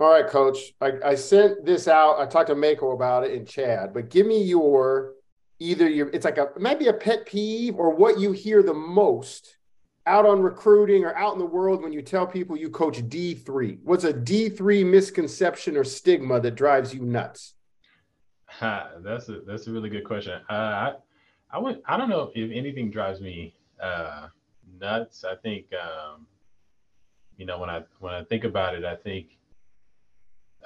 All right, coach. I, I sent this out. I talked to Mako about it and Chad, but give me your either your it's like a maybe a pet peeve or what you hear the most out on recruiting or out in the world when you tell people you coach D3? What's a D3 misconception or stigma that drives you nuts? that's a that's a really good question. Uh, I I would I don't know if anything drives me uh, nuts. I think um, you know when I when I think about it, I think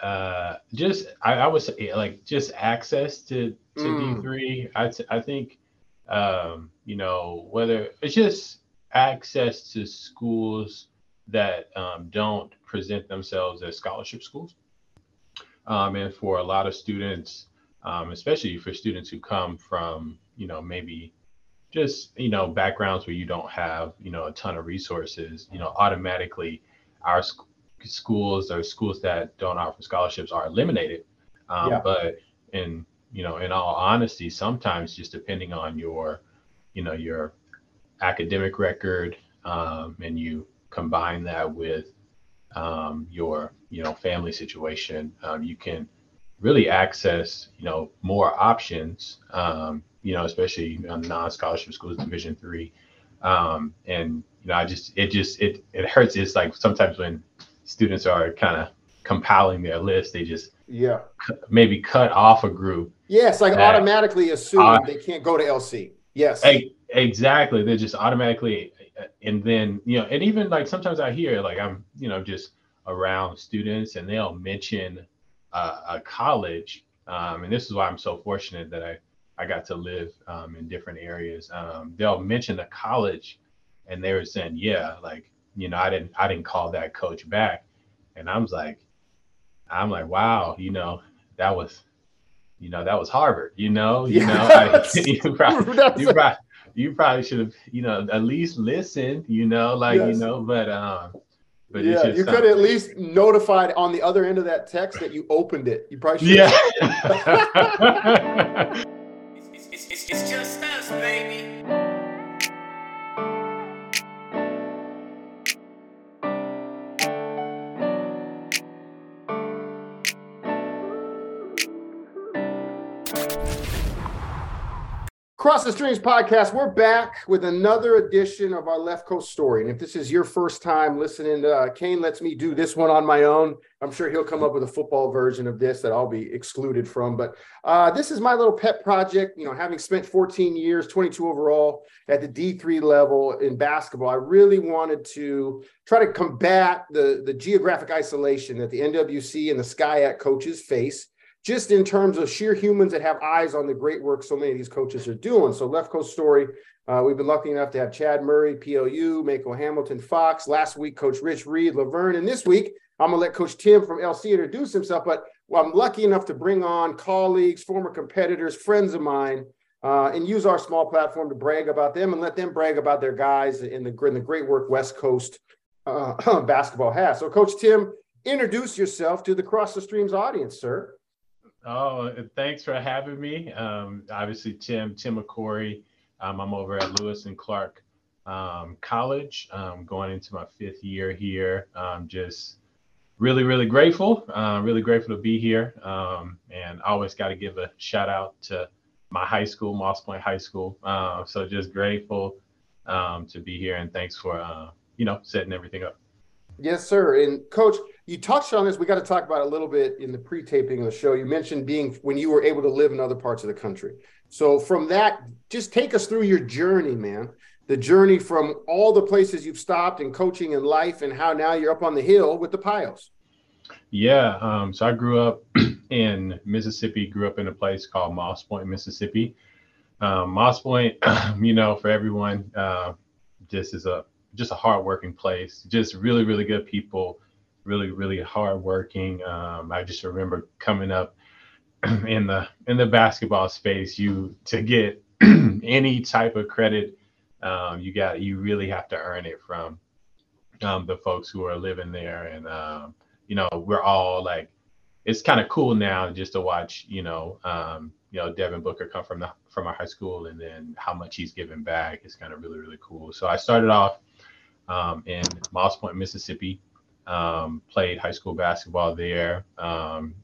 uh, just I, I would say like just access to to mm. D3. I t- I think um, you know whether it's just access to schools that um, don't present themselves as scholarship schools. Um, and for a lot of students, um, especially for students who come from, you know, maybe just, you know, backgrounds where you don't have, you know, a ton of resources, you know, automatically our schools or schools that don't offer scholarships are eliminated. Um, yeah. But in, you know, in all honesty, sometimes just depending on your, you know, your academic record um, and you combine that with um, your you know family situation um, you can really access you know more options um, you know especially on non-scholarship schools division three um, and you know i just it just it it hurts it's like sometimes when students are kind of compiling their list they just yeah. maybe cut off a group yes like automatically assume uh, they can't go to lc yes. Hey, exactly they're just automatically and then you know and even like sometimes i hear like i'm you know just around students and they'll mention uh, a college um, and this is why i'm so fortunate that i i got to live um, in different areas. Um, they'll mention a college and they were saying yeah like you know i didn't i didn't call that coach back and i'm like i'm like wow you know that was you know that was harvard you know you yes. know I, you probably, you probably you probably should have, you know, at least listened, you know, like, yes. you know, but, um, but yeah, you could at least notified on the other end of that text that you opened it. You probably should. Yeah. it's, it's, it's just us, baby. Cross the Streams podcast, we're back with another edition of our Left Coast story. And if this is your first time listening to uh, Kane, lets me do this one on my own. I'm sure he'll come up with a football version of this that I'll be excluded from. But uh, this is my little pet project. You know, having spent 14 years, 22 overall at the D3 level in basketball, I really wanted to try to combat the, the geographic isolation that the NWC and the SCIAC coaches face just in terms of sheer humans that have eyes on the great work so many of these coaches are doing. So, Left Coast Story, uh, we've been lucky enough to have Chad Murray, PLU, Mako Hamilton, Fox. Last week, Coach Rich Reed, La Verne, And this week, I'm to let Coach Tim from LC introduce himself. But I'm lucky enough to bring on colleagues, former competitors, friends of mine, uh, and use our small platform to brag about them and let them brag about their guys in the, in the great work West Coast uh, basketball has. So, Coach Tim, introduce yourself to the Cross the Streams audience, sir. Oh, thanks for having me. Um, obviously, Tim, Tim McCrory. Um, I'm over at Lewis and Clark um, College, um, going into my fifth year here. Um, just really, really grateful. Uh, really grateful to be here. Um, and always got to give a shout out to my high school, Moss Point High School. Uh, so just grateful to be here, and thanks for uh, you know setting everything up. Yes, sir. And coach, you touched on this. We got to talk about a little bit in the pre-taping of the show. You mentioned being when you were able to live in other parts of the country. So from that, just take us through your journey, man. The journey from all the places you've stopped and coaching and life, and how now you're up on the hill with the Pios. Yeah. Um, so I grew up in Mississippi. Grew up in a place called Moss Point, Mississippi. Um, Moss Point, you know, for everyone, uh, just is a just a hardworking place. Just really, really good people. Really, really hardworking. Um, I just remember coming up in the in the basketball space. You to get any type of credit, um, you got you really have to earn it from um, the folks who are living there. And um, you know, we're all like, it's kind of cool now just to watch. You know, um, you know Devin Booker come from the from our high school, and then how much he's given back is kind of really really cool. So I started off um, in Moss Point, Mississippi. Um, played high school basketball there. Um,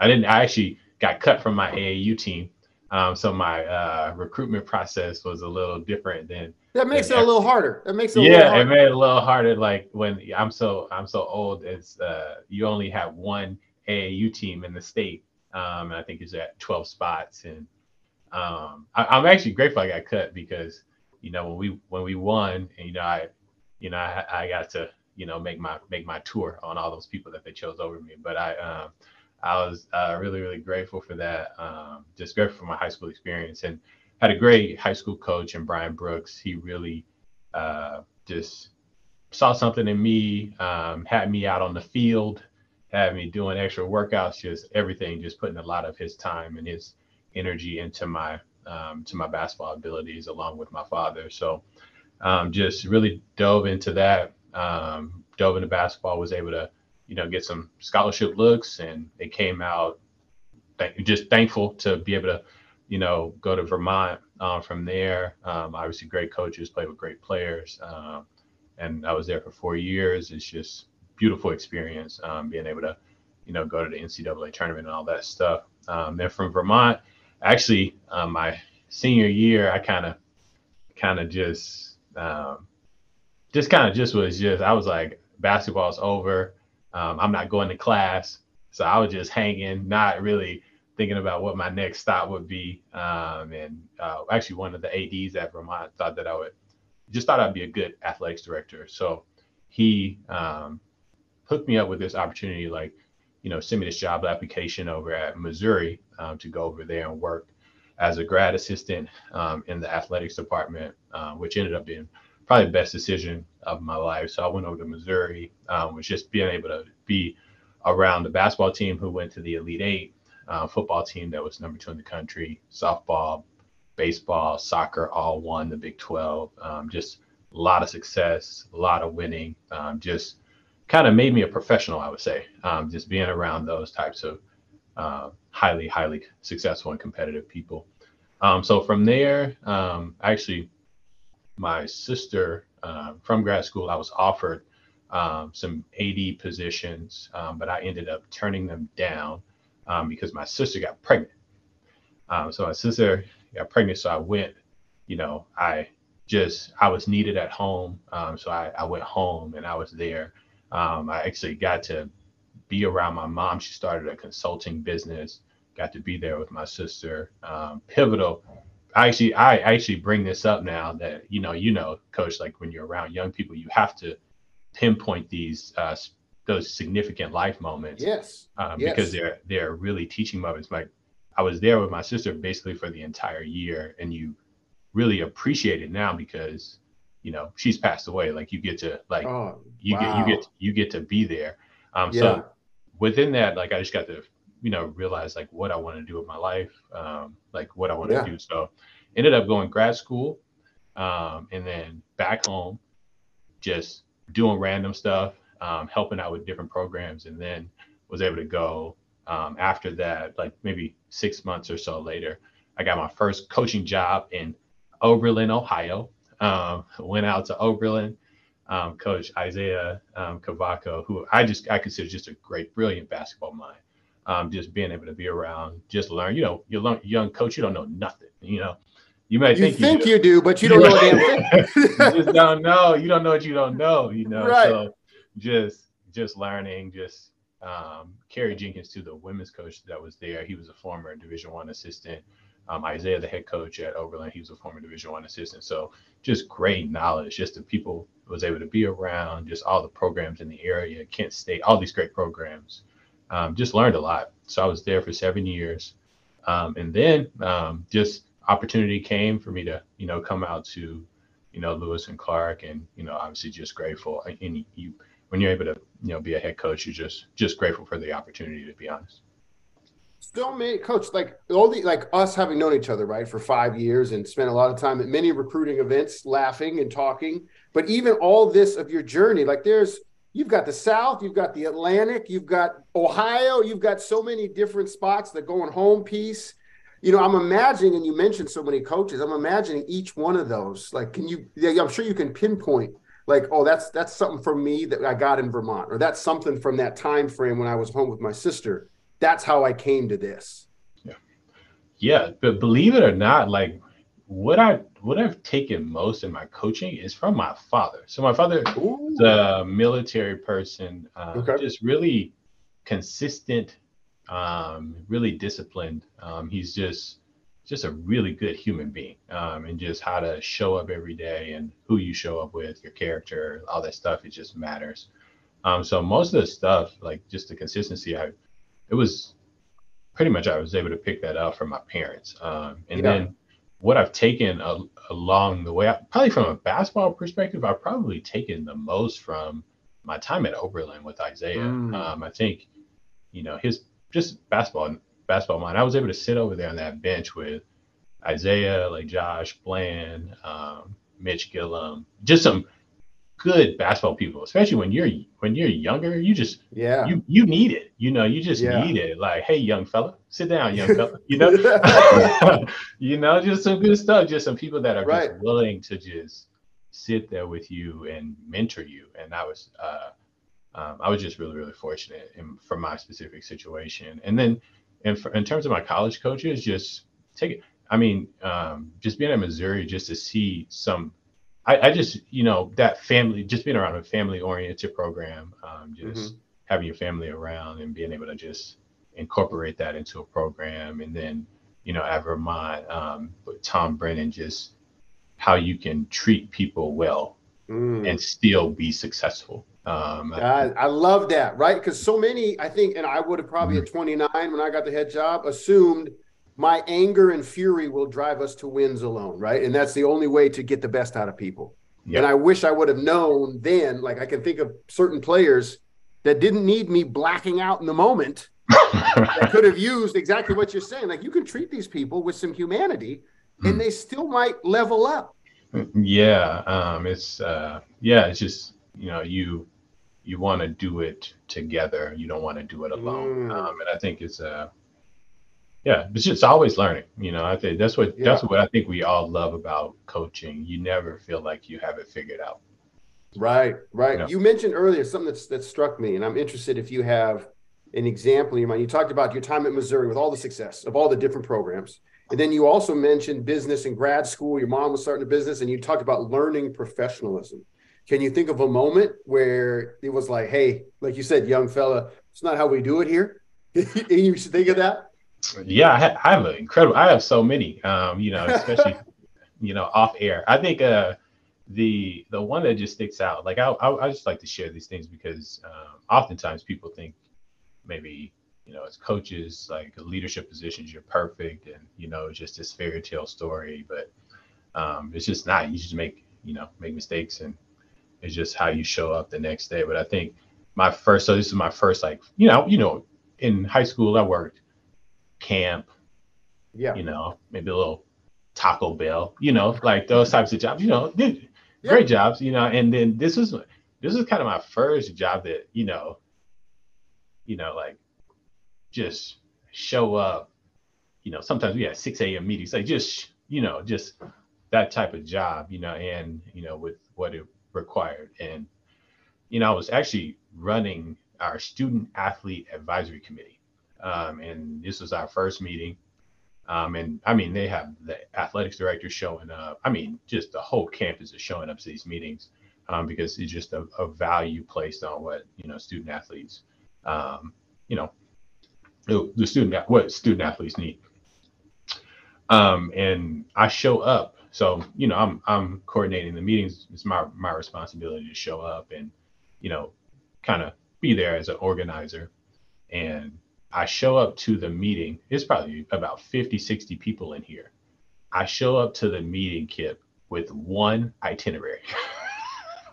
I didn't. I actually got cut from my AAU team, um, so my uh, recruitment process was a little different than. That makes than it a little harder. That makes it. yeah, it made it a little harder. Like when I'm so I'm so old. It's uh, you only have one AAU team in the state. Um, I think it's at 12 spots, and um, I, am actually grateful I got cut because you know when we when we won, and you know I, you know I, I got to you know make my make my tour on all those people that they chose over me. But I um, I was uh, really really grateful for that. Um, just grateful for my high school experience and had a great high school coach in Brian Brooks. He really uh, just saw something in me, um, had me out on the field, had me doing extra workouts, just everything, just putting a lot of his time and his energy into my um, to my basketball abilities along with my father. So um, just really dove into that, um, dove into basketball, was able to, you know, get some scholarship looks and it came out th- just thankful to be able to, you know, go to Vermont uh, from there. Um, obviously great coaches, played with great players. Um, and I was there for four years. It's just beautiful experience um, being able to, you know, go to the NCAA tournament and all that stuff. Um, then from Vermont, actually um, my senior year, I kind of, kind of just, um, just kind of just was just I was like basketball's over. Um, I'm not going to class, so I was just hanging, not really thinking about what my next stop would be. Um, and uh, actually, one of the ads at Vermont thought that I would just thought I'd be a good athletics director. So he um, hooked me up with this opportunity, like you know, send me this job application over at Missouri um, to go over there and work as a grad assistant um, in the athletics department, uh, which ended up being probably best decision of my life. So I went over to Missouri, um, was just being able to be around the basketball team who went to the Elite Eight, uh, football team that was number two in the country, softball, baseball, soccer, all won the Big 12. Um, just a lot of success, a lot of winning, um, just kind of made me a professional, I would say, um, just being around those types of uh, highly, highly successful and competitive people. Um, so from there, um, actually, my sister uh, from grad school, I was offered um, some AD positions, um, but I ended up turning them down um, because my sister got pregnant. so my sister got pregnant, so I went. You know, I just I was needed at home, so I, I went home and I was there um, I actually got to be around my mom. She started a consulting business. Got to be there with my sister. Um, pivotal. I actually, I actually bring this up now that you know, you know, coach. Like when you're around young people, you have to pinpoint these uh, those significant life moments. Yes. Um, yes. Because they're they're really teaching moments. Like I was there with my sister basically for the entire year, and you really appreciate it now because you know she's passed away like you get to like oh, you wow. get you get you get to be there um yeah. so within that like i just got to you know realize like what i want to do with my life um like what i want to yeah. do so ended up going grad school um and then back home just doing random stuff um helping out with different programs and then was able to go um after that like maybe six months or so later i got my first coaching job in oberlin ohio um, went out to Oberlin. Um, Coach Isaiah um, Cavaco, who I just I consider just a great, brilliant basketball mind. Um, just being able to be around, just learn. You know, you're young coach, you don't know nothing. You know, you might you think, think you, do. you do, but you don't know a damn you just don't know. You don't know what you don't know. You know, right. so just just learning. Just um, Kerry Jenkins, to the women's coach that was there. He was a former Division One assistant. Um, Isaiah, the head coach at Oberlin, he was a former Division One assistant. So just great knowledge. Just the people was able to be around, just all the programs in the area, Kent State, all these great programs. Um, just learned a lot. So I was there for seven years, um, and then um, just opportunity came for me to you know come out to you know Lewis and Clark, and you know obviously just grateful. And you when you're able to you know be a head coach, you're just just grateful for the opportunity to be honest still many coach like all the like us having known each other right for five years and spent a lot of time at many recruiting events laughing and talking but even all this of your journey like there's you've got the south you've got the atlantic you've got ohio you've got so many different spots the going home piece you know i'm imagining and you mentioned so many coaches i'm imagining each one of those like can you i'm sure you can pinpoint like, oh, that's that's something from me that I got in Vermont, or that's something from that time frame when I was home with my sister. That's how I came to this. Yeah, yeah, but believe it or not, like what I what I've taken most in my coaching is from my father. So my father, Ooh. the military person, uh, okay. just really consistent, um, really disciplined. Um, he's just just a really good human being um, and just how to show up every day and who you show up with, your character, all that stuff. It just matters. Um, so most of the stuff, like just the consistency, I it was pretty much I was able to pick that up from my parents. Um, and yeah. then what I've taken a, along the way, probably from a basketball perspective, I've probably taken the most from my time at Oberlin with Isaiah. Mm. Um, I think, you know, his just basketball basketball mind. I was able to sit over there on that bench with Isaiah, like Josh Bland, um, Mitch Gillum, just some good basketball people, especially when you're when you're younger. You just yeah you you need it. You know, you just yeah. need it. Like, hey, young fella, sit down, young fella. You know, you know, just some good stuff. Just some people that are right. just willing to just sit there with you and mentor you. And I was uh, um, I was just really really fortunate in, for my specific situation. And then in, in terms of my college coaches, just take it. I mean, um, just being at Missouri, just to see some I, I, just, you know, that family, just being around a family oriented program, um, just mm-hmm. having your family around and being able to just incorporate that into a program. And then, you know, at Vermont, um, Tom Brennan, just how you can treat people well mm. and still be successful. Um, I, I, love that, right? Because so many, I think, and I would have probably mm-hmm. at 29 when I got the head job assumed my anger and fury will drive us to wins alone, right? And that's the only way to get the best out of people. Yep. And I wish I would have known then, like I can think of certain players that didn't need me blacking out in the moment that could have used exactly what you're saying. Like you can treat these people with some humanity and hmm. they still might level up. Yeah. Um, it's, uh, yeah, it's just, you know, you, you want to do it together. You don't want to do it alone. Mm. Um, and I think it's, uh, yeah it's just always learning you know i think that's what yeah. that's what i think we all love about coaching. You never feel like you have it figured out. Right right. You, know? you mentioned earlier something that's that struck me and i'm interested if you have an example in your mind. You talked about your time at missouri with all the success of all the different programs. And then you also mentioned business in grad school. Your mom was starting a business and you talked about learning professionalism. Can you think of a moment where it was like hey like you said young fella it's not how we do it here? And you should think of that yeah, I, ha- I have an incredible. I have so many. Um, you know, especially you know off air. I think uh, the the one that just sticks out. Like I I, I just like to share these things because um, oftentimes people think maybe you know as coaches like leadership positions you're perfect and you know it's just this fairy tale story, but um, it's just not. You just make you know make mistakes and it's just how you show up the next day. But I think my first so this is my first like you know you know in high school I worked camp. Yeah. You know, maybe a little Taco Bell, you know, like those types of jobs, you know, yeah. great jobs, you know, and then this was this was kind of my first job that, you know, you know, like just show up, you know, sometimes we had 6 a.m. meetings, like just, you know, just that type of job, you know, and you know, with what it required. And, you know, I was actually running our student athlete advisory committee. Um, and this was our first meeting. Um, and I mean, they have the athletics director showing up. I mean, just the whole campus is showing up to these meetings um, because it's just a, a, value placed on what you know student athletes, um, you know, the student what student athletes need. Um, and I show up, so you know, I'm I'm coordinating the meetings. It's my my responsibility to show up and you know, kind of be there as an organizer and I show up to the meeting. It's probably about 50, 60 people in here. I show up to the meeting, Kip, with one itinerary.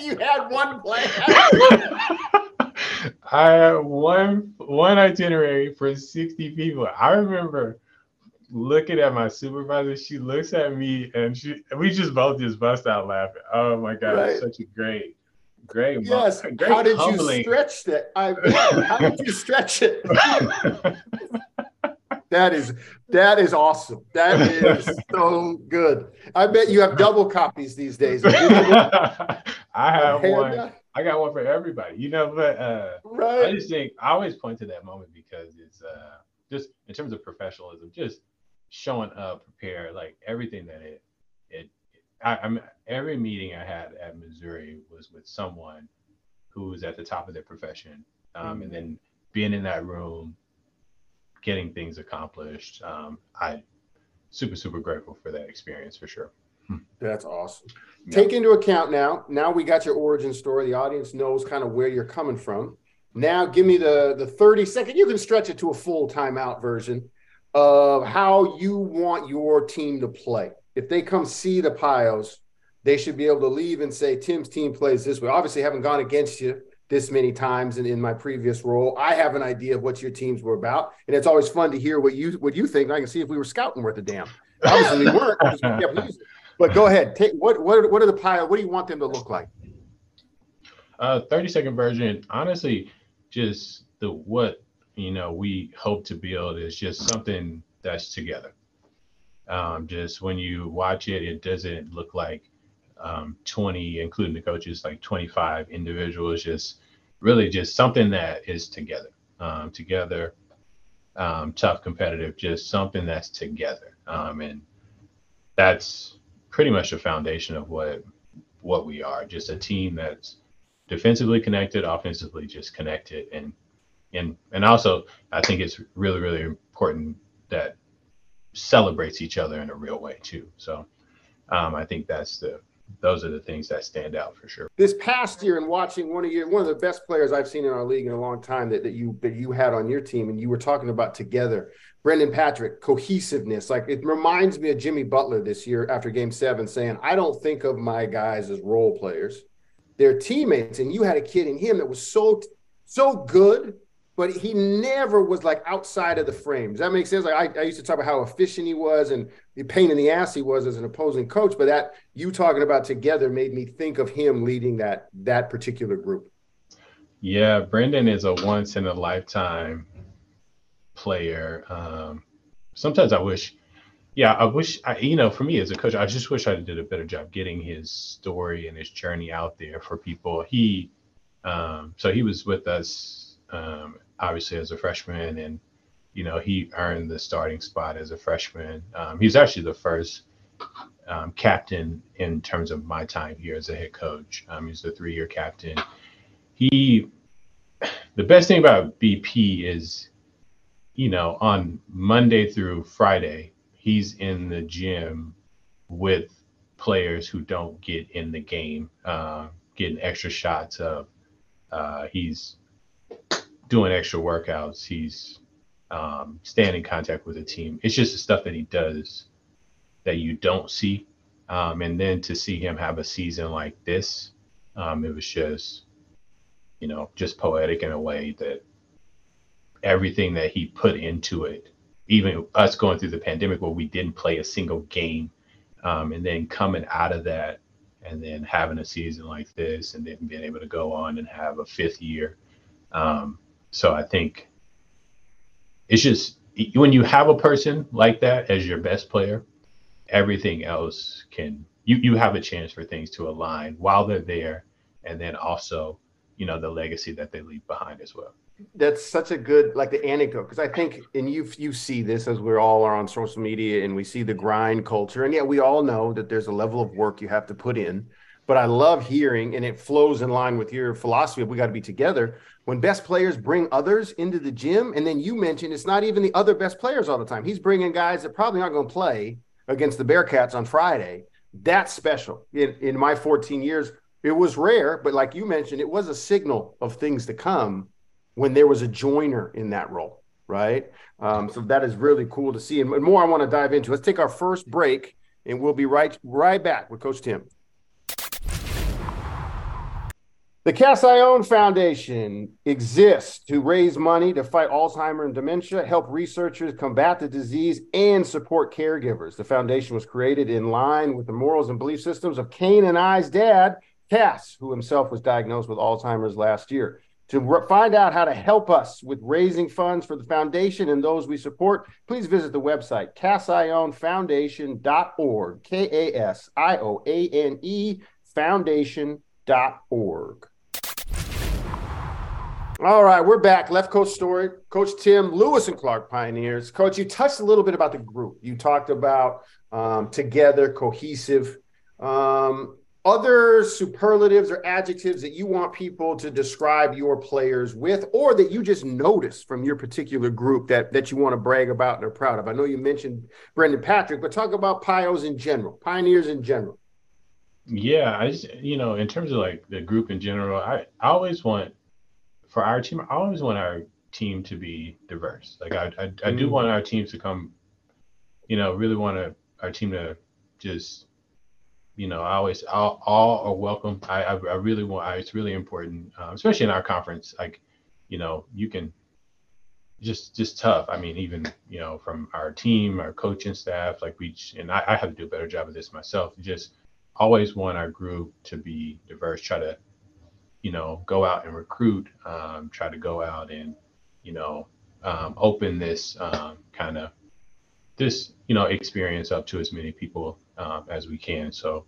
you had one plan. I had one one itinerary for 60 people. I remember looking at my supervisor. She looks at me and she we just both just bust out laughing. Oh my god, right. such a great Great. Yes. Great how did humbling. you stretch that? I, how did you stretch it? that is that is awesome. That is so good. I bet you have double copies these days. I have one. I got one for everybody, you know. But uh, right. I just think I always point to that moment because it's uh, just in terms of professionalism, just showing up prepared, like everything that it it. I, I'm every meeting I had at Missouri was with someone who was at the top of their profession, um, mm-hmm. and then being in that room, getting things accomplished. Um, I super super grateful for that experience for sure. Hmm. That's awesome. Yeah. Take into account now. Now we got your origin story. The audience knows kind of where you're coming from. Now give me the the 30 second. You can stretch it to a full timeout version of how you want your team to play. If they come see the Pios, they should be able to leave and say Tim's team plays this way. Obviously, haven't gone against you this many times in, in my previous role. I have an idea of what your teams were about, and it's always fun to hear what you what you think. I can see if we were scouting worth a damn. Obviously, we weren't. but go ahead. Take what what what are the pile? What do you want them to look like? Uh, 30 second version. Honestly, just the what you know we hope to build is just something that's together. Um, just when you watch it, it doesn't look like um, 20, including the coaches, like 25 individuals, just really just something that is together, um, together, um, tough, competitive, just something that's together. Um, and that's pretty much the foundation of what what we are, just a team that's defensively connected, offensively just connected, and and and also I think it's really really important that celebrates each other in a real way too. So um, I think that's the those are the things that stand out for sure. This past year, and watching one of your one of the best players I've seen in our league in a long time that, that you that you had on your team, and you were talking about together, Brendan Patrick, cohesiveness. Like it reminds me of Jimmy Butler this year after Game Seven, saying, "I don't think of my guys as role players; they're teammates." And you had a kid in him that was so so good but he never was like outside of the frame. Does that make sense? Like I, I, used to talk about how efficient he was and the pain in the ass he was as an opposing coach, but that you talking about together made me think of him leading that that particular group. Yeah, Brendan is a once in a lifetime player. Um, sometimes I wish, yeah, I wish, I, you know, for me as a coach, I just wish I did a better job getting his story and his journey out there for people. He, um, so he was with us um, obviously as a freshman, and you know he earned the starting spot as a freshman. Um, he's actually the first um, captain in terms of my time here as a head coach. Um, he's the three-year captain. He, the best thing about BP is, you know, on Monday through Friday, he's in the gym with players who don't get in the game, uh, getting extra shots of. Uh, he's doing extra workouts. He's um, staying in contact with the team. It's just the stuff that he does that you don't see. Um, and then to see him have a season like this, um, it was just, you know, just poetic in a way that everything that he put into it, even us going through the pandemic where we didn't play a single game, um, and then coming out of that and then having a season like this and then being able to go on and have a fifth year. Um, so I think it's just when you have a person like that as your best player, everything else can you you have a chance for things to align while they're there, and then also you know the legacy that they leave behind as well. That's such a good like the anecdote because I think and you you see this as we all are on social media and we see the grind culture and yeah we all know that there's a level of work you have to put in but I love hearing, and it flows in line with your philosophy of we got to be together. When best players bring others into the gym, and then you mentioned it's not even the other best players all the time. He's bringing guys that probably aren't going to play against the Bearcats on Friday. That's special. In, in my 14 years, it was rare, but like you mentioned, it was a signal of things to come when there was a joiner in that role, right? Um, so that is really cool to see. And more I want to dive into. Let's take our first break, and we'll be right right back with Coach Tim. The Cast Foundation exists to raise money to fight Alzheimer and dementia, help researchers combat the disease, and support caregivers. The foundation was created in line with the morals and belief systems of Kane and I's dad, Cass, who himself was diagnosed with Alzheimer's last year. To find out how to help us with raising funds for the foundation and those we support, please visit the website kasionefoundation.org, K A S I O A N E foundation.org. All right, we're back. Left Coast Story. Coach Tim, Lewis and Clark Pioneers. Coach, you touched a little bit about the group. You talked about um, together, cohesive. Um, other superlatives or adjectives that you want people to describe your players with, or that you just notice from your particular group that that you want to brag about and are proud of. I know you mentioned Brendan Patrick, but talk about Pios in general, Pioneers in general. Yeah, I just you know, in terms of like the group in general, I, I always want for our team, I always want our team to be diverse. Like I, I, I do mm. want our teams to come, you know, really want to, our team to just, you know, I always, all, all are welcome. I, I, I really want, I, it's really important, um, especially in our conference. Like, you know, you can just, just tough. I mean, even, you know, from our team, our coaching staff, like we, and I, I have to do a better job of this myself. Just always want our group to be diverse, try to, you know, go out and recruit, um, try to go out and, you know, um, open this um, kind of this, you know, experience up to as many people um, as we can. So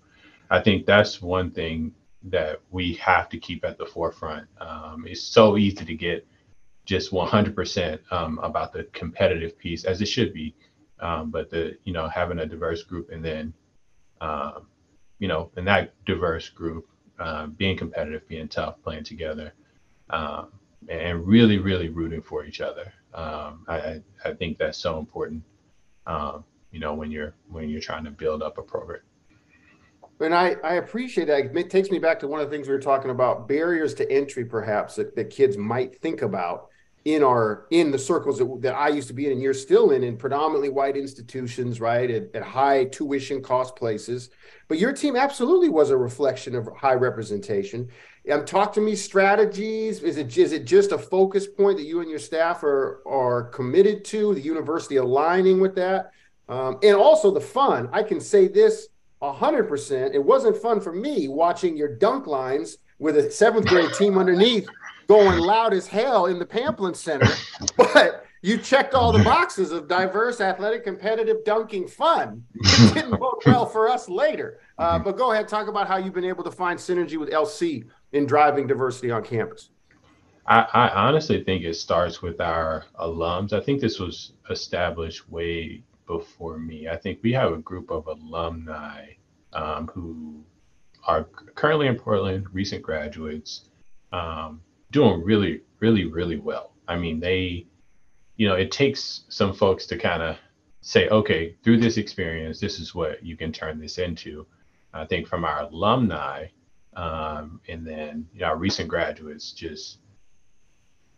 I think that's one thing that we have to keep at the forefront. Um, it's so easy to get just 100% um, about the competitive piece as it should be. but the, you know, having a diverse group and then, you know, in that diverse group, uh, being competitive, being tough, playing together, um, and really, really rooting for each other. Um, I, I think that's so important. Um, you know, when you're when you're trying to build up a program. And I, I appreciate that. It takes me back to one of the things we were talking about barriers to entry, perhaps that, that kids might think about in our in the circles that, that I used to be in and you're still in in predominantly white institutions, right? At, at high tuition cost places. But your team absolutely was a reflection of high representation. Um, talk to me strategies. Is it is it just a focus point that you and your staff are are committed to? The university aligning with that, um, and also the fun. I can say this hundred percent. It wasn't fun for me watching your dunk lines with a seventh grade team underneath going loud as hell in the Pamplin Center, but you checked all the boxes of diverse, athletic, competitive dunking fun. It didn't bode well for us later. Uh, but go ahead, talk about how you've been able to find synergy with LC in driving diversity on campus. I, I honestly think it starts with our alums. I think this was established way before me. I think we have a group of alumni um, who are currently in Portland, recent graduates, um, doing really, really, really well. I mean, they, you know, it takes some folks to kind of say, okay, through this experience, this is what you can turn this into. I think from our alumni, um, and then you know, our recent graduates, just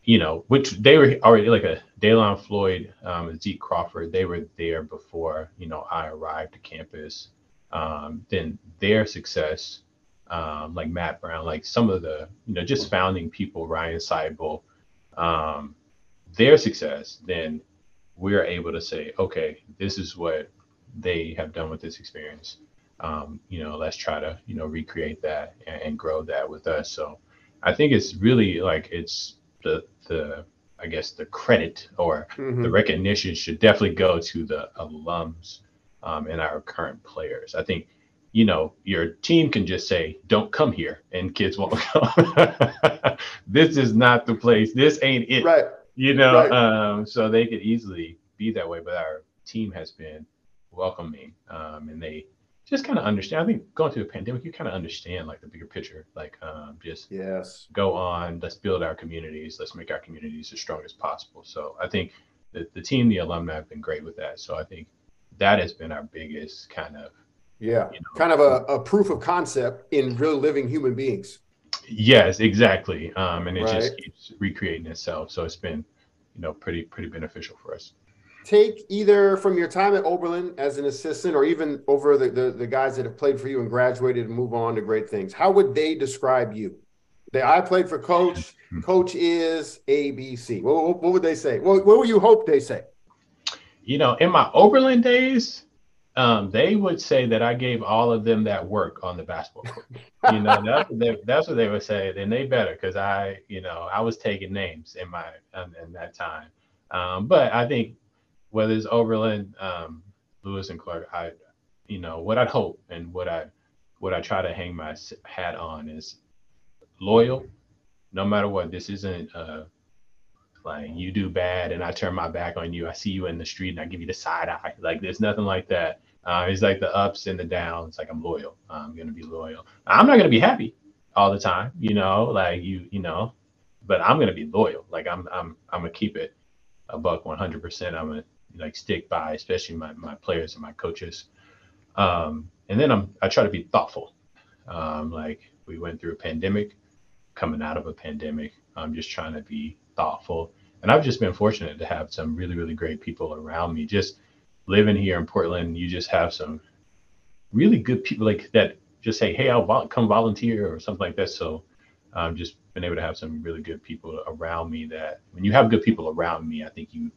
you know, which they were already like a Daylon Floyd, um, Zeke Crawford, they were there before you know I arrived to campus. Um, then their success um, like Matt Brown, like some of the, you know, just founding people, Ryan Seibel, um, their success, then we're able to say, okay, this is what they have done with this experience. Um, you know, let's try to, you know, recreate that and, and grow that with us. So I think it's really like it's the, the, I guess the credit or mm-hmm. the recognition should definitely go to the alums um, and our current players. I think you know, your team can just say, don't come here, and kids won't come. this is not the place. This ain't it. Right. You know, right. um, so they could easily be that way, but our team has been welcoming, um, and they just kind of understand. I think going through the pandemic, you kind of understand like the bigger picture. Like, um, just yes, go on. Let's build our communities. Let's make our communities as strong as possible. So I think the, the team, the alumni, have been great with that. So I think that has been our biggest kind of yeah, you know? kind of a, a proof of concept in real living human beings. Yes, exactly. Um, and it right. just keeps recreating itself. So it's been, you know, pretty pretty beneficial for us. Take either from your time at Oberlin as an assistant, or even over the, the, the guys that have played for you and graduated and move on to great things. How would they describe you? They, I played for Coach. Coach is ABC. What, what would they say? What, what would you hope they say? You know, in my Oberlin days, um, they would say that I gave all of them that work on the basketball court. You know, that's what they, that's what they would say. And they better because I, you know, I was taking names in my in, in that time. Um, but I think whether it's Oberlin, um, Lewis, and Clark, I, you know, what I hope and what I what I try to hang my hat on is loyal, no matter what. This isn't uh, like you do bad and I turn my back on you. I see you in the street and I give you the side eye. Like there's nothing like that. Uh, it's like the ups and the downs. Like I'm loyal. I'm gonna be loyal. I'm not gonna be happy all the time, you know. Like you, you know, but I'm gonna be loyal. Like I'm, I'm, I'm gonna keep it a buck 100. percent I'm gonna like stick by, especially my my players and my coaches. Um, and then I'm I try to be thoughtful. Um, like we went through a pandemic, coming out of a pandemic. I'm just trying to be thoughtful. And I've just been fortunate to have some really, really great people around me. Just living here in Portland, you just have some really good people like that just say, hey, I'll vol- come volunteer or something like that. So I've um, just been able to have some really good people around me that when you have good people around me, I think you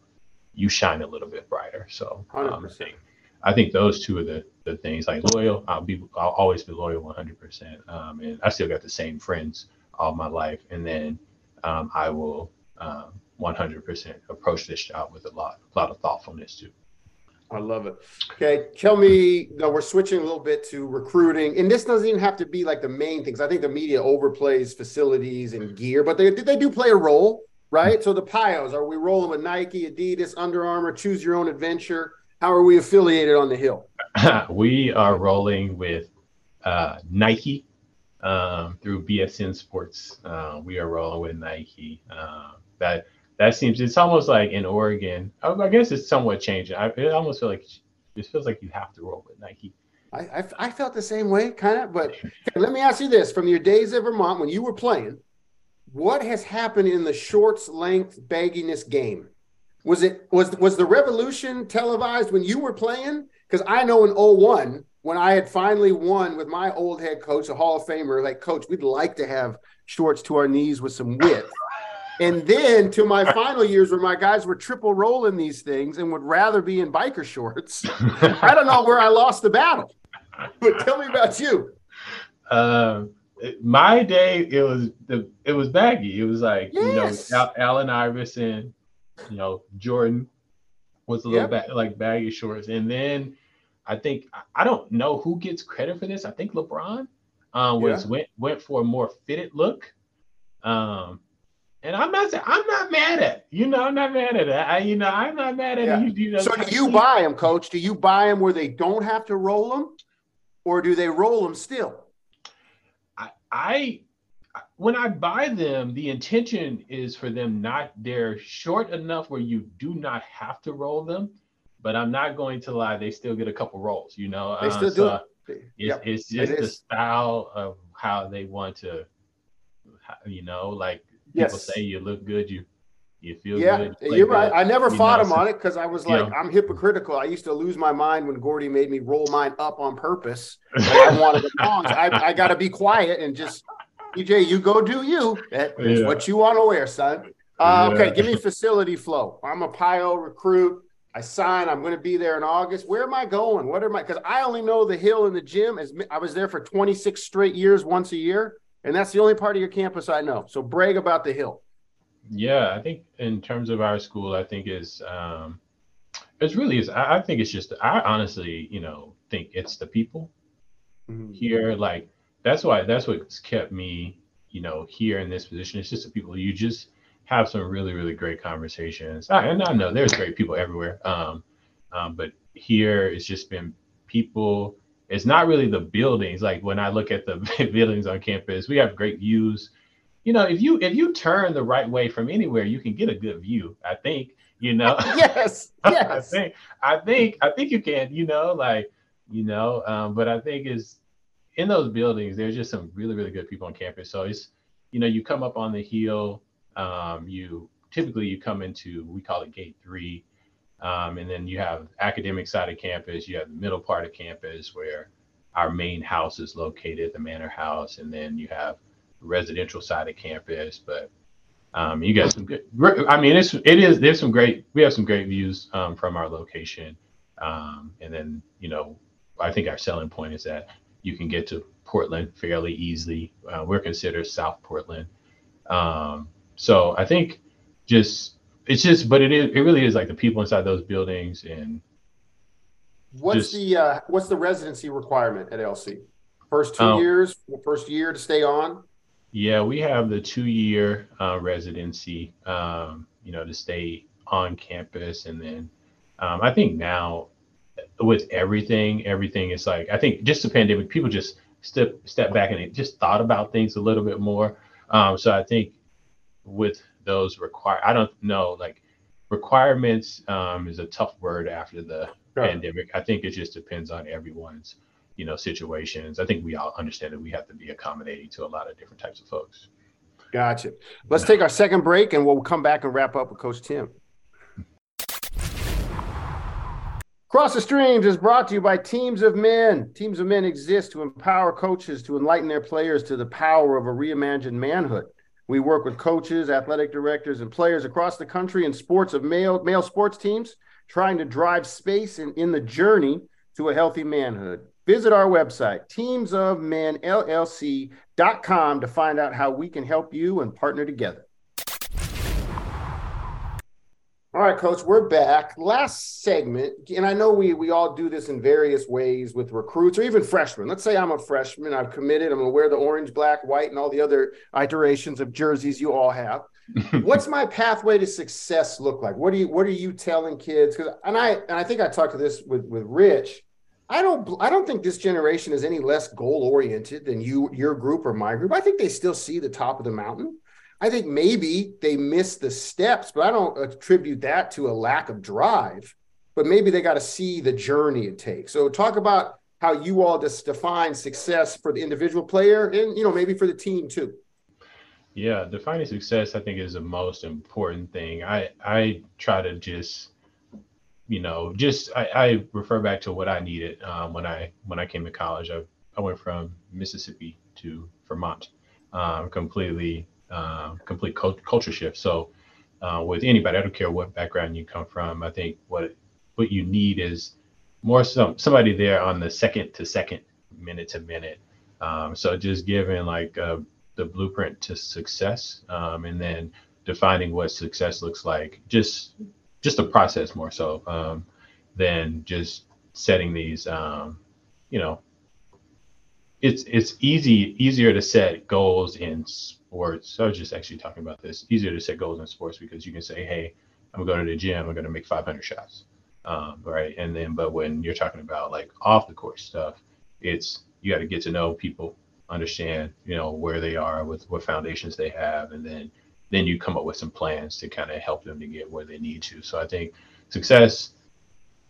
you shine a little bit brighter. So um, I think I think those two are the the things like loyal. I'll be I'll always be loyal 100. Um, percent And I still got the same friends all my life. And then um, I will um, 100% approach this job with a lot, a lot of thoughtfulness too. I love it. Okay, tell me. No, we're switching a little bit to recruiting, and this doesn't even have to be like the main things. I think the media overplays facilities and gear, but they they do play a role, right? So the Pios, are we rolling with Nike, Adidas, Under Armour? Choose your own adventure. How are we affiliated on the hill? we are rolling with uh, Nike um, through BSN Sports. Uh, we are rolling with Nike. Uh, that that seems it's almost like in Oregon. I, I guess it's somewhat changing. I it almost feel like it feels like you have to roll with Nike. I, I, I felt the same way, kind of. But let me ask you this: from your days at Vermont, when you were playing, what has happened in the shorts length bagginess game? Was it was was the revolution televised when you were playing? Because I know in 01, when I had finally won with my old head coach, a Hall of Famer, like, coach, we'd like to have shorts to our knees with some width. And then to my final years where my guys were triple rolling these things and would rather be in biker shorts. I don't know where I lost the battle, but tell me about you. Uh, my day, it was the it was baggy. It was like yes. you know Allen Iverson, you know Jordan was a little yep. ba- like baggy shorts, and then I think I don't know who gets credit for this. I think LeBron um, was yeah. went went for a more fitted look. Um, and I'm not saying I'm not mad at you know I'm not mad at it. I, you know I'm not mad at yeah. you. you know, so do you buy them, Coach? Do you buy them where they don't have to roll them, or do they roll them still? I, I when I buy them, the intention is for them not they're short enough where you do not have to roll them but I'm not going to lie, they still get a couple rolls, you know. They still uh, so do. It's, yep. it's just it the style of how they want to, you know, like yes. people say you look good, you you feel yeah, good. You you're right. I never fought know, him on it because I was like, know. I'm hypocritical. I used to lose my mind when Gordy made me roll mine up on purpose. I wanted the longs. I, I got to be quiet and just, DJ, you go do you. That's yeah. what you want to wear, son. Uh, yeah. Okay, give me facility flow. I'm a PIO recruit. I sign. I'm going to be there in August. Where am I going? What am I? Because I only know the hill and the gym. As I was there for 26 straight years, once a year, and that's the only part of your campus I know. So brag about the hill. Yeah, I think in terms of our school, I think is um, it's really is. I, I think it's just. I honestly, you know, think it's the people mm-hmm. here. Like that's why that's what's kept me, you know, here in this position. It's just the people. You just have some really really great conversations. and I know there's great people everywhere, um, um, but here it's just been people. It's not really the buildings. Like when I look at the buildings on campus, we have great views. You know, if you if you turn the right way from anywhere, you can get a good view. I think. You know. yes. Yes. I think. I think. I think you can. You know, like you know. Um, but I think is in those buildings, there's just some really really good people on campus. So it's you know you come up on the hill um, you typically you come into we call it gate three, um, and then you have academic side of campus. You have the middle part of campus where our main house is located, the manor house, and then you have residential side of campus. But um, you got some good. I mean, it's it is there's some great. We have some great views um, from our location. Um, and then, you know, I think our selling point is that you can get to Portland fairly easily. Uh, we're considered South Portland. Um, so I think just it's just, but it is it really is like the people inside those buildings and. What's just, the uh, what's the residency requirement at LC? First two um, years, first year to stay on. Yeah, we have the two year uh, residency. Um, you know, to stay on campus, and then um, I think now with everything, everything is like I think just the pandemic, people just step step back and just thought about things a little bit more. Um, so I think with those require, I don't know, like requirements um, is a tough word after the sure. pandemic. I think it just depends on everyone's you know situations. I think we all understand that we have to be accommodating to a lot of different types of folks. Gotcha. Let's take our second break and we'll come back and wrap up with Coach Tim. Cross the Streams is brought to you by Teams of Men. Teams of Men exist to empower coaches to enlighten their players to the power of a reimagined manhood. We work with coaches, athletic directors, and players across the country in sports of male male sports teams, trying to drive space in, in the journey to a healthy manhood. Visit our website, teamsofmenllc.com, to find out how we can help you and partner together. All right, coach, we're back. Last segment, and I know we we all do this in various ways with recruits or even freshmen. Let's say I'm a freshman, I've committed, I'm gonna wear the orange, black, white, and all the other iterations of jerseys you all have. What's my pathway to success look like? What do you what are you telling kids? Because and I and I think I talked to this with with Rich. I don't I don't think this generation is any less goal oriented than you your group or my group. I think they still see the top of the mountain. I think maybe they missed the steps, but I don't attribute that to a lack of drive. But maybe they got to see the journey it takes. So talk about how you all just define success for the individual player and you know maybe for the team too. Yeah, defining success I think is the most important thing. I I try to just you know just I, I refer back to what I needed um, when I when I came to college. I I went from Mississippi to Vermont, um, completely uh, complete culture shift. So uh, with anybody, I don't care what background you come from. I think what what you need is more some somebody there on the second to second, minute to minute. Um, so just giving like uh, the blueprint to success, um, and then defining what success looks like. Just just a process more so um, than just setting these. Um, you know, it's it's easy easier to set goals in I was just actually talking about this. Easier to set goals in sports because you can say, "Hey, I'm going to the gym. I'm going to make 500 shots." Um, right, and then but when you're talking about like off the court stuff, it's you got to get to know people, understand you know where they are with what foundations they have, and then then you come up with some plans to kind of help them to get where they need to. So I think success,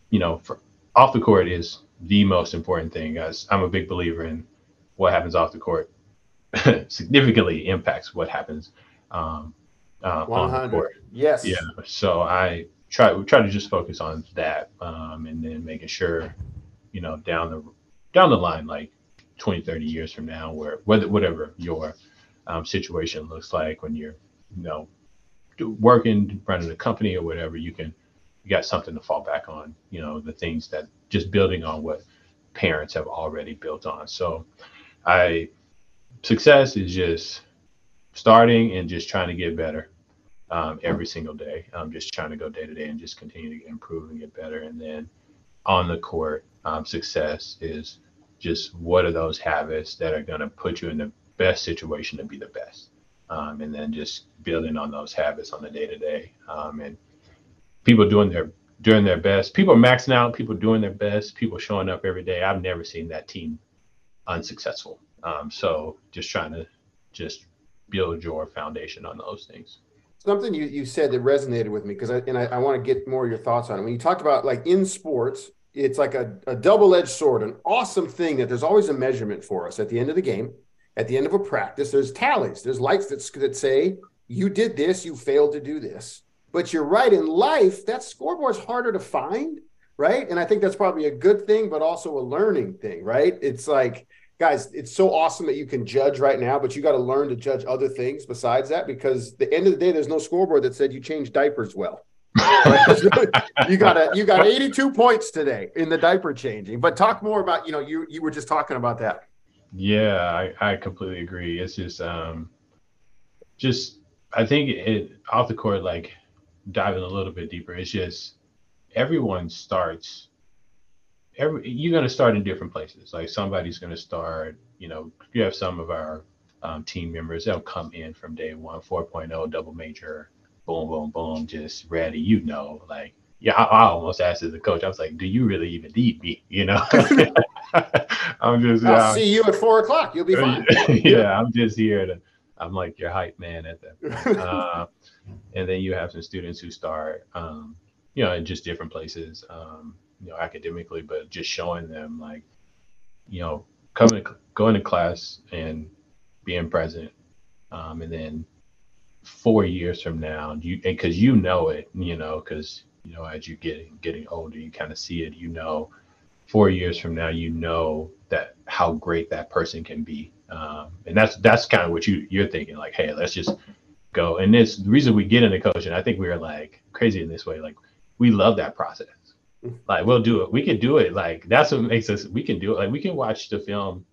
you know, for off the court is the most important thing. As I'm a big believer in what happens off the court significantly impacts what happens um, uh, on the court. Yes. Yeah. So I try we try to just focus on that, um, and then making sure, you know, down the down the line, like 20, 30 years from now, where whether whatever your um, situation looks like when you're, you know, working, running a company or whatever, you can you got something to fall back on. You know, the things that just building on what parents have already built on. So I success is just starting and just trying to get better um, every single day. I'm just trying to go day to day and just continue to improve and get better. And then on the court, um, success is just what are those habits that are going to put you in the best situation to be the best. Um, and then just building on those habits on the day to day. And people doing their doing their best. People maxing out. People doing their best. People showing up every day. I've never seen that team unsuccessful. Um, so just trying to just build your foundation on those things. Something you, you said that resonated with me because I and I, I want to get more of your thoughts on it. When you talked about like in sports, it's like a, a double-edged sword, an awesome thing that there's always a measurement for us at the end of the game, at the end of a practice. There's tallies, there's lights that, that say you did this, you failed to do this. But you're right, in life, that scoreboard's harder to find, right? And I think that's probably a good thing, but also a learning thing, right? It's like guys, it's so awesome that you can judge right now, but you got to learn to judge other things besides that because the end of the day, there's no scoreboard that said you changed diapers well. you got a you got 82 points today in the diaper changing. But talk more about you know you you were just talking about that. Yeah, I, I completely agree. It's just um just I think it off the court like diving a little bit deeper. It's just everyone starts every you're going to start in different places. Like somebody's going to start, you know, you have some of our um, team members, they'll come in from day one, 4.0 double major, boom, boom, boom, just ready. You know, like, yeah, I, I almost asked as a coach, I was like, do you really even need me? You know, I'm just, I'll see you at four o'clock. You'll be fine. yeah, I'm just here to, I'm like your hype man at that. uh, and then you have some students who start, um, you know, in just different places, um, you know, academically, but just showing them like, you know, coming, going to class and being present, um, and then four years from now, you because you know it, you know, because you know as you getting getting older, you kind of see it. You know, four years from now, you know that how great that person can be, um, and that's that's kind of what you you're thinking. Like, hey, let's just go. And this the reason we get into coaching. I think we are like crazy in this way. Like, we love that process. Like, we'll do it. We can do it. Like, that's what makes us. We can do it. Like, we can watch the film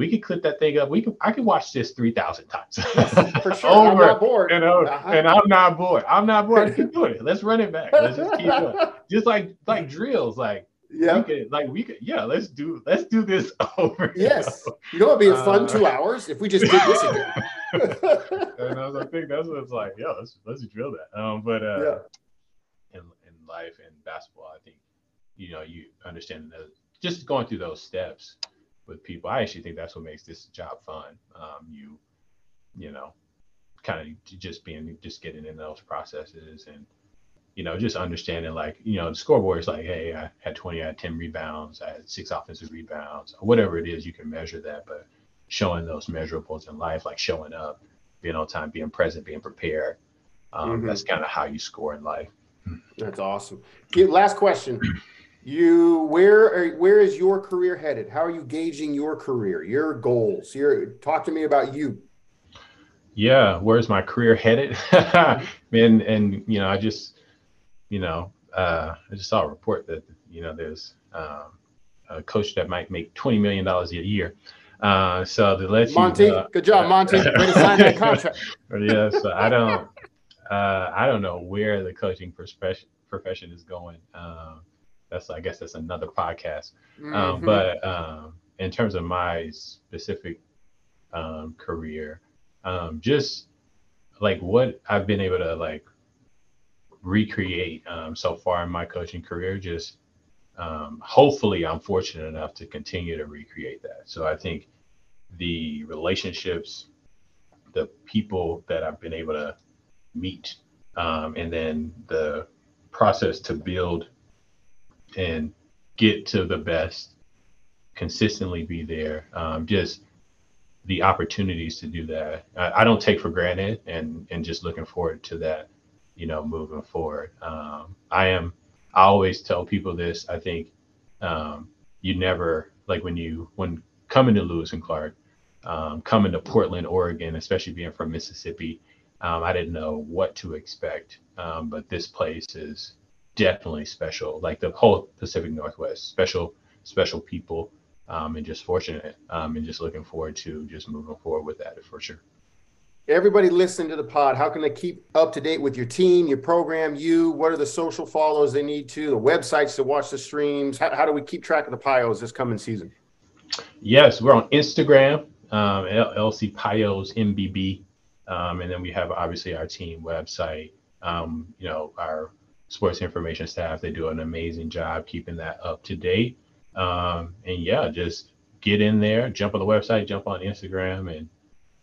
we could clip that thing up. We could I could watch this three thousand times. For sure. Over, I'm not bored. You know, uh-huh. and I'm not bored. I'm not bored. Keep doing it. Let's run it back. Let's just keep doing it. Just like like drills, like yeah, we could, like we could, yeah. Let's do let's do this over. Yes, you know, it'd be a fun uh, two hours if we just did this again. and I was, I think that's what it's like. Yeah, let's let's drill that. Um, but uh, yeah. in in life and basketball, I think you know you understand that just going through those steps with people. I actually think that's what makes this job fun. Um, you, you know, kind of just being, just getting in those processes and, you know, just understanding like, you know, the scoreboard is like, hey, I had 20, I had 10 rebounds, I had six offensive rebounds, whatever it is, you can measure that. But showing those measurables in life, like showing up, being on time, being present, being prepared, um, mm-hmm. that's kind of how you score in life. That's awesome. Last question. You where are, where is your career headed? How are you gauging your career, your goals? Your talk to me about you. Yeah, where's my career headed? and and you know, I just you know, uh, I just saw a report that you know there's um, a coach that might make twenty million dollars a year. Uh, so to let Monty, you, uh, good job, Monty. Way to sign that contract. yeah, so I don't, uh, I don't know where the coaching profession profession is going. Um, that's I guess that's another podcast. Um, mm-hmm. Um, but um, in terms of my specific um, career, um, just like what I've been able to like recreate um, so far in my coaching career, just um, hopefully I'm fortunate enough to continue to recreate that. So I think the relationships, the people that I've been able to meet, and then the process to build and get to the best, consistently be there. Um, just the opportunities to do that, I, I, don't take for granted, and and just looking forward to that, you know, moving forward. Um, I am. I always tell people this. I think um, you never like when you when coming to Lewis and Clark, um, coming to Portland, Oregon, especially being from Mississippi. Um, I didn't know what to expect, um, but this place is definitely special. Like the whole Pacific Northwest, special, special people, um, and just fortunate, um, and just looking forward to just moving forward with that for sure. Everybody listening to the pod, how can they keep up to date with your team, your program, you? What are the social follows they need to, the websites to watch the streams? How, how do we keep track of the Pios this coming season? Yes, we're on Instagram, um, LC Pios MBB, um, and then we have obviously our team website. Um, you know, our sports information staff. They do an amazing job keeping that up to date. Um, and yeah, just get in there, jump on the website, jump on Instagram, and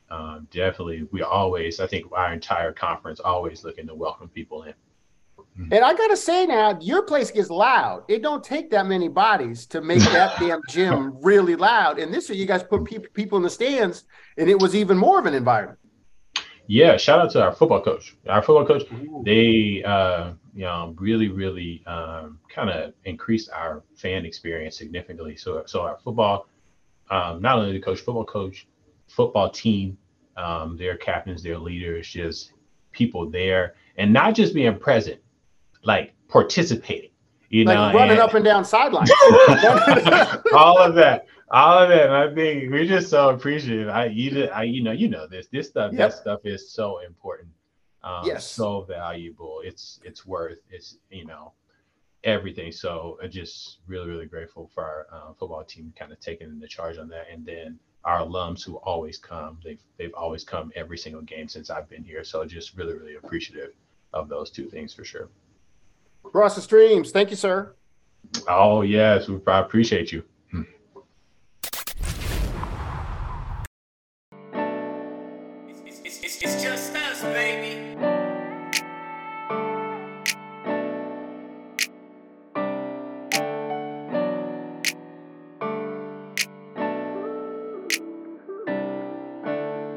um, definitely we always, I think our entire conference always looking to welcome people in. Mm-hmm. And I gotta say now, your place gets loud. It don't take that many bodies to make that damn gym really loud. And this year, you guys put pe- people in the stands, and it was even more of an environment. Yeah, shout out to our football coach. Our football coach, Ooh. they uh, you know really really um, kind of increased our fan experience significantly. So so our football, um, not only the coach, football coach, football team, um, their captains, their leaders, just people there, and not just being present, like participating. You like know, running and- up and down sidelines. all of that, all of that. I think we're just so appreciative. I, you, just- I, you know, you know this. This stuff, Yep. that stuff is so important. Um, Yes. so valuable. It's it's worth. It's you know everything. So just really really grateful for our uh, football team kind of taking the charge on that, and then our alums who always come. They've they've always come every single game since I've been here. So just really really appreciative of those two things for sure. Cross the streams. Thank you, sir. Oh yes, we I appreciate you.